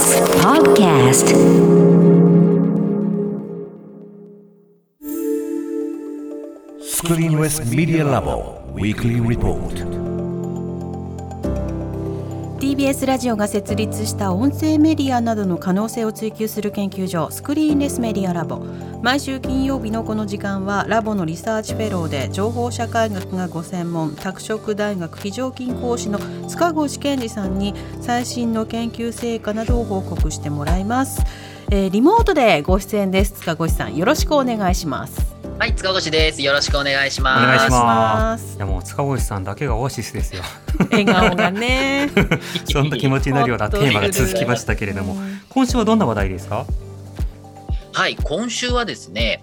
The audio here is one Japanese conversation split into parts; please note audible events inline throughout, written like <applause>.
Podcast. Screenless Media Lab Weekly Report TBS ラジオが設立した音声メディアなどの可能性を追求する研究所スクリーンレスメディアラボ。毎週金曜日のこの時間はラボのリサーチフェローで情報社会学がご専門拓殖大学非常勤講師の塚越健二さんに最新の研究成果などを報告してもらいます、えーリモートでご出演です。塚越さんよろしくお願いします。はい、塚越です。よろしくお願いしおます。お願。いしますいやもう塚越さんだけがオアシスですよ。笑顔がね <laughs> そんな気持ちになるような <laughs> テーマが続きましたけれども、今週はどんな話題ですか？はい、今週はですね、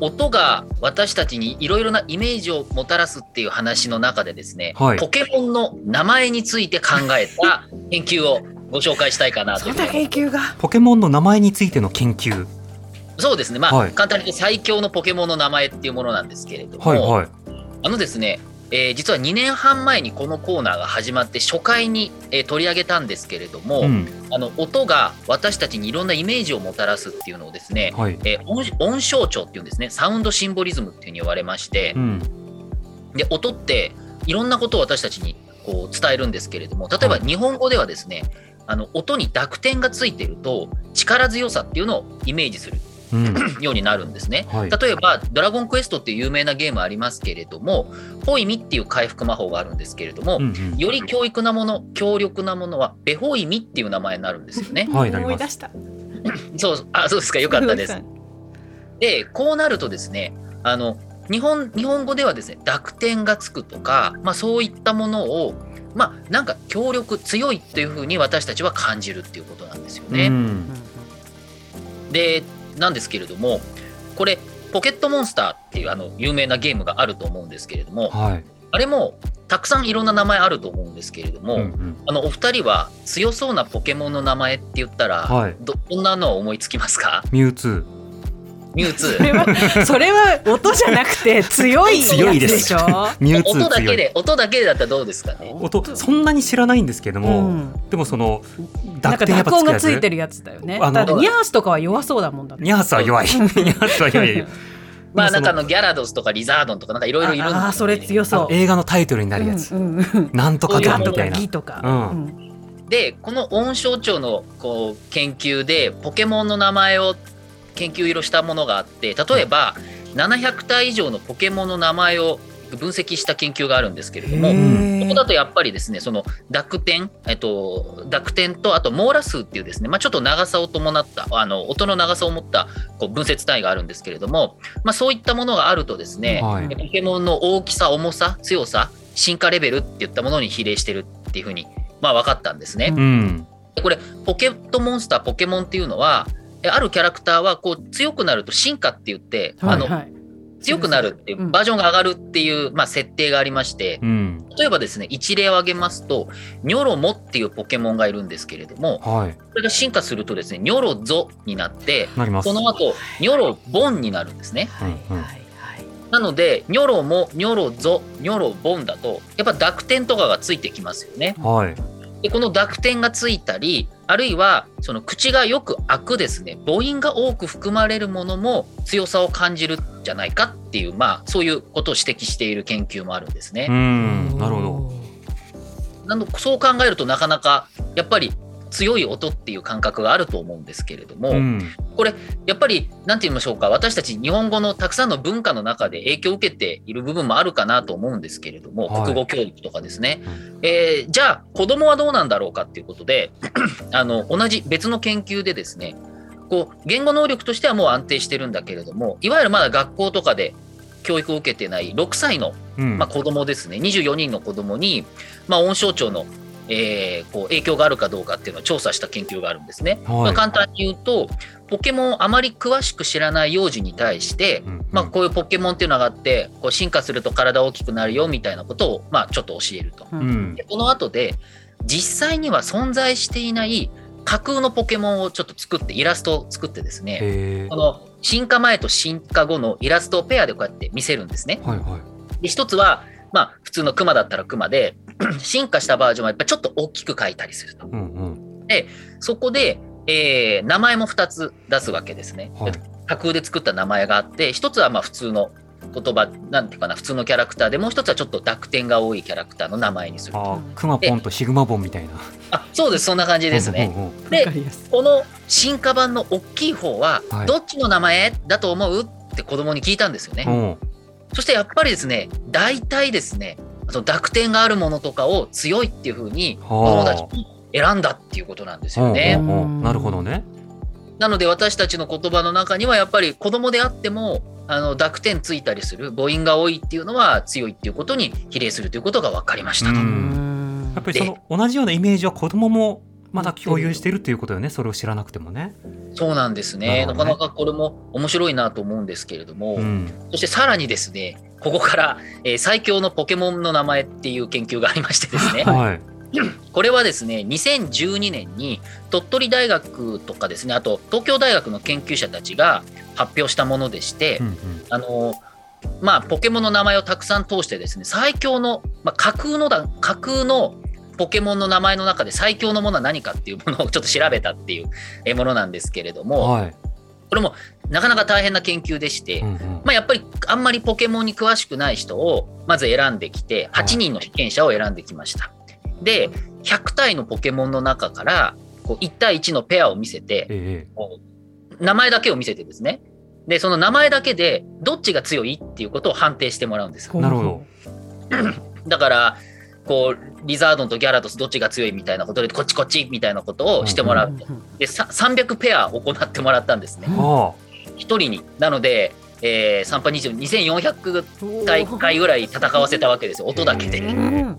音が私たちにいろいろなイメージをもたらすっていう話の中でですね、はいポケモンの名前について考えた <laughs> 研究をご紹介したいかなとそいんな研究がポケモンの名前についての研究。そうですね、まあ、はい簡単に言うと最強のポケモンの名前っていうものなんですけれども、はいはい。あのですね、えー実は2年半前にこのコーナーが始まって初回に、えー取り上げたんですけれども、うん。あの音が私たちにいろんなイメージをもたらすっていうのをですね、はい。えー音音象徴っていうんですねサウンドシンボリズムっていうふうに言われましてう、ん。で音っていろんなことを私たちにこう伝えるんですけれども例えばはい日本語ではですね、あの音に濁点がついてると力強さっていうのをイメージするうん。ようになるんですね。はい。例えば「ドラゴンクエスト」っていう有名なゲームありますけれどもホイミっていう回復魔法があるんですけれども、うんうん。より強力なもの強力なものはベホイミっていう名前になるんですよね。はい出した。<laughs> そうあそうですか。よかったです。でこうなるとですねあの日本日本語ではですね濁点がつくとか、まあ、そういったものをまあなんか強力強いというふうに私たちは感じるっていうことなんですよね。うん。でなんですけれどもこれポケットモンスターっていうあの有名なゲームがあると思うんですけれどもはい。あれもたくさんいろんな名前あると思うんですけれども、うんうん。あのお二人は強そうなポケモンの名前って言ったら、はい。どどんなのを思いつきますか？ミュウツミュウツそれはそれは音じゃなくて強いやつ強いでしょ。ー。ミュウツ音だー強い。けで音だけでだったらどうですかね？音そんなに知らないんですけどうも、ん、でもそのなんか濁点やっぱつがつい。てるやつだよね。あのニャースとかは弱そうだもんだ。ニャースは弱い。ニャースは弱い。<laughs> まあなんかあのギャラドスとかリザードンとかなんかいろいろいるんですよねああそれ強そう。映画のタイトルになるやつ。うんうんなんとかとかガみたいな。ギとか。うんうんでこの音象徴のこう研究でポケモンの名前を研究したものがあって例えば700体以上のポケモンの名前を分析した研究があるんですけれども、ここだとやっぱりですねその濁点、えっと、濁点とあとモーラ数っていうですね、まあ、ちょっと長さを伴ったあの音の長さを持ったこう分節単位があるんですけれども、まあ、そういったものがあるとですね、はいポケモンの大きさ重さ強さ進化レベルっていったものに比例してるっていうふうに、まあ、分かったんですね。うん。でこれポケットモンスターポケモンっていうのはえあるキャラクターはこう強くなると進化って言って、あのはいはい。強くなるっていううんバージョンが上がるっていう、まあ、設定がありましてうん。例えばですね一例を挙げますとニョロモっていうポケモンがいるんですけれどもはい。これが進化するとですねニョロゾになってなります。その後ニョロボンになるんですねはいはいはい。なのでニョロモニョロゾニョロボンだとやっぱ濁点とかがついてきますよねはい。でこの濁点がついたりあるいはその口がよく開くですね母音が多く含まれるものも強さを感じるんじゃないかっていうまあそういうことを指摘している研究もあるんですねう。ん。なるほど。なのそう考えるとなかなかやっぱり強い音っていう感覚があると思うんですけれども、うん。これやっぱり何て言いましょうか私たち日本語のたくさんの文化の中で影響を受けている部分もあるかなと思うんですけれども、はい国語教育とかですね、えーじゃあ子供はどうなんだろうかっていうことであの同じ別の研究でですねこう言語能力としてはもう安定してるんだけれどもいわゆるまだ学校とかで教育を受けてない6歳のうん。まあ、子供ですね24人の子供に、まあ、音象徴の、えーこう影響があるかどうかっていうのを調査した研究があるんですね。はいまあ、簡単に言うとポケモンをあまり詳しく知らない幼児に対して、うんまあ、こういうポケモンっていうのがあってこう進化すると体大きくなるよみたいなことを、まあ、ちょっと教えると。ううんん。でこの後で実際には存在していない架空のポケモンをちょっと作ってイラストを作ってですねこ。の進化前と進化後のイラストをペアでこうやって見せるんですね。はいはい。で一つは、まあ、普通のクマだったらクマで <clears throat> 進化したバージョンはやっぱりちょっと大きく描いたりすると。うんうん。そこでえー名前も2つ出すわけですね。はい架空で作った名前があって一つはまあ普通の言葉なんていうかな普通のキャラクターでもう一つはちょっと濁点が多いキャラクターの名前にするとあークマポンとヒグマボンみたいなあそうですそんな感じですね。でこの進化版の大きい方は、はいどっちの名前だと思う？って子供に聞いたんですよね。うんそしてやっぱりですね大体ですねその濁点があるものとかを強いっていうふうに子供たちも選んだっていうことなんですよね。うんうんうんなるほどねなので私たちの言葉の中にはやっぱり子供であってもあの濁点ついたりする母音が多いっていうのは強いっていうことに比例するということが分かりましたと。うんやっぱりその同じようなイメージは子供もまだ共有してるっていうことよねそれを知らなくてもね。そうなんですね。ななかなかこれも面白いなと思うんですけれども、うん。そしてさらにですねここから、えー最強のポケモンの名前っていう研究がありましてですね。はい。これはですね2012年に鳥取大学とかですねあと東京大学の研究者たちが発表したものでして、うんうん。あのまあポケモンの名前をたくさん通してですね最強の、まあ、架空のだ架空のポケモンの名前の中で最強のものは何かっていうものをちょっと調べたっていう <laughs> えものなんですけれども、はいこれもなかなか大変な研究でして、うんうんまあ、やっぱりあんまりポケモンに詳しくない人をまず選んできて8人の被験者を選んできました。で100体のポケモンの中からこう1対1のペアを見せてえこう名前だけを見せてですねでその名前だけでどっちが強いっていうことを判定してもらうんです。えなるほど。だからこうリザードンとギャラドスどっちが強いみたいなことでこっちこっちみたいなことをしてもらう。でさ300ペア行ってもらったんですね。は1人に。なので、えー、3波20 2400大会ぐらい戦わせたわけですよ音だけで。うん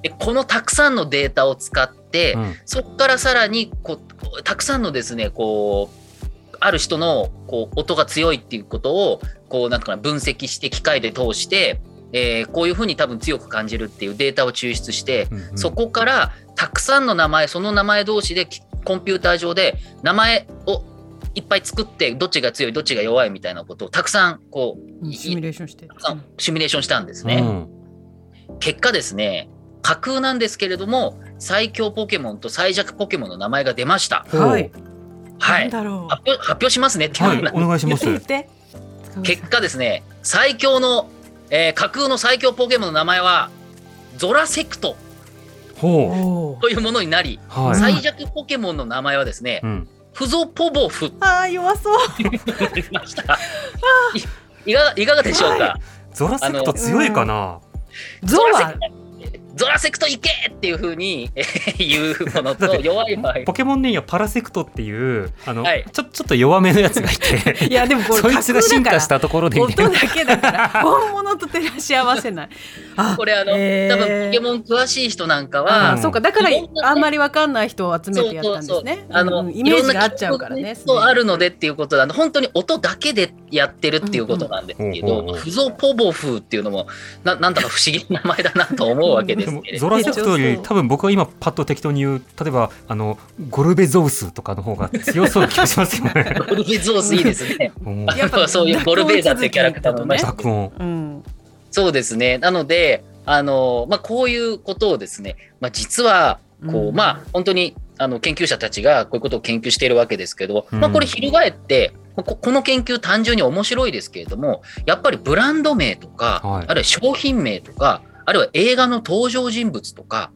でこのたくさんのデータを使って、あ、うんそこからさらにこうたくさんのですねこうある人のこう音が強いっていうことをこうなんかな分析して機械で通して、えーこういうふうに多分強く感じるっていうデータを抽出して、うんうん。そこからたくさんの名前その名前同士できコンピューター上で名前をいっぱい作ってどっちが強いどっちが弱いみたいなことをたくさんこうシミュレーションして。シミュレーションしたんですね。うん。結果ですね架空なんですけれども最強ポケモンと最弱ポケモンの名前が出ました。はい。はい。なんだろう。発表発表しますねはい。お願いします。結果ですね最強の、えー架空の最強ポケモンの名前はゾラセクトというものになり、う。はい。最弱ポケモンの名前はですね、うん。フゾポボフとあー弱そうなりました。いいかがいかがでしょうか、ゾラセクト強いかな？ゾはゾラセクトいけっていうふうにえー言うものと <laughs> 弱い場合。ポケモンネームはパラセクトっていうあの、はい。ちょちょっと弱めのやつがいて <laughs> いやでもこれ <laughs> そいつが進化したところで音だけだから。本物と照らし合わせない。あこれあの、へー。多分ポケモン詳しい人なんかあは、ーそうか。だからあんまりわかんない人を集めてやったんですね。あの、うんイメージが合っちゃうからねいろんな記憶があるのでっていうことで、あの本当に音だけでやってるっていうことなんですけうんうん。うんフゾポボフっていうのもな、なんだか不思議な名前だなと思うわけでですもけれどゾラセクトより多分僕は今パッと適当に言う例えばあのゴルベゾウスとかの方が強そうな気がしますよね。ゴルベゾースいいですね。<laughs> うんやっぱそういうゴルベーザっていうキャラクターもいました爆音。うんそうですね。なので、あの、まあ、こういうことをですね、まあ、実は、こう、うんまあ、本当に、あの、研究者たちがこういうことを研究しているわけですけど、うんまあ、これ翻って、ここの研究単純に面白いですけれども、やっぱりブランド名とか、はいあるいは商品名とか、あるいは映画の登場人物とか、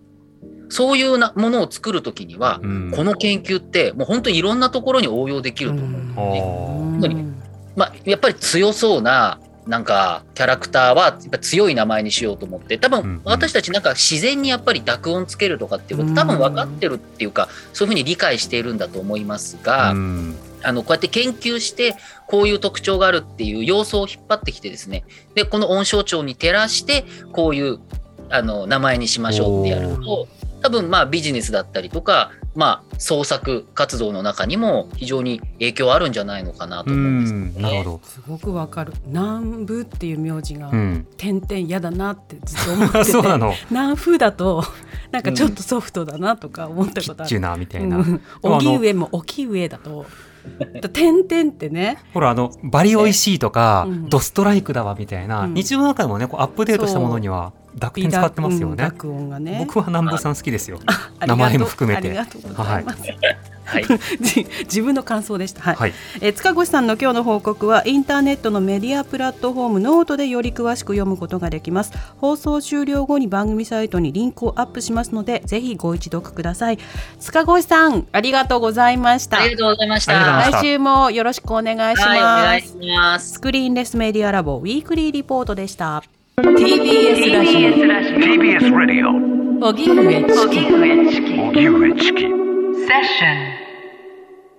そういうなものを作るときには、うん。この研究ってもう本当にいろんなところに応用できると思う。ね。ーうんまあ、やっぱり強そうななんかキャラクターはやっぱ強い名前にしようと思って多分私たちなんか自然にやっぱり濁音つけるとかっていうこと多分分かってるっていうかそういうふうに理解しているんだと思いますが、うんあのこうやって研究してこういう特徴があるっていう要素を引っ張ってきてですねでこの音象徴に照らしてこういうあの名前にしましょうってやると多分まあビジネスだったりとか、まあ、創作活動の中にも非常に影響あるんじゃないのかなとう思うんですんなるほど。すごくわかる南部っていう名字がうん。点々嫌だなってずっと思ってあて <laughs> そうなの。南風だとなんかちょっとソフトだなとか思ったキことある。ッチュナーみたいな。荻上も沖上だと点々ってね。ほらあのバリおいしいとか、うん。ドストライクだわみたいな、うん。日常の中でもねこうアップデートしたものには濁点使ってますよね。濁音がね。僕は南部さん好きですよ。名前も含めて。ありがとうございます。はい、<laughs> 自分の感想でした。はい。はい、え塚越さんの今日の報告はインターネットのメディアプラットフォームノートでより詳しく読むことができます。放送終了後に番組サイトにリンクをアップしますので、ぜひご一読ください。塚越さん、ありがとうございました。ありがとうございました。来週もよろしくお願いします。はい、お願いします。スクリーンレスメディアラボウィークリーリポートでした。TBS ラジオ TBS ラジオ荻上チキ荻上チキセッション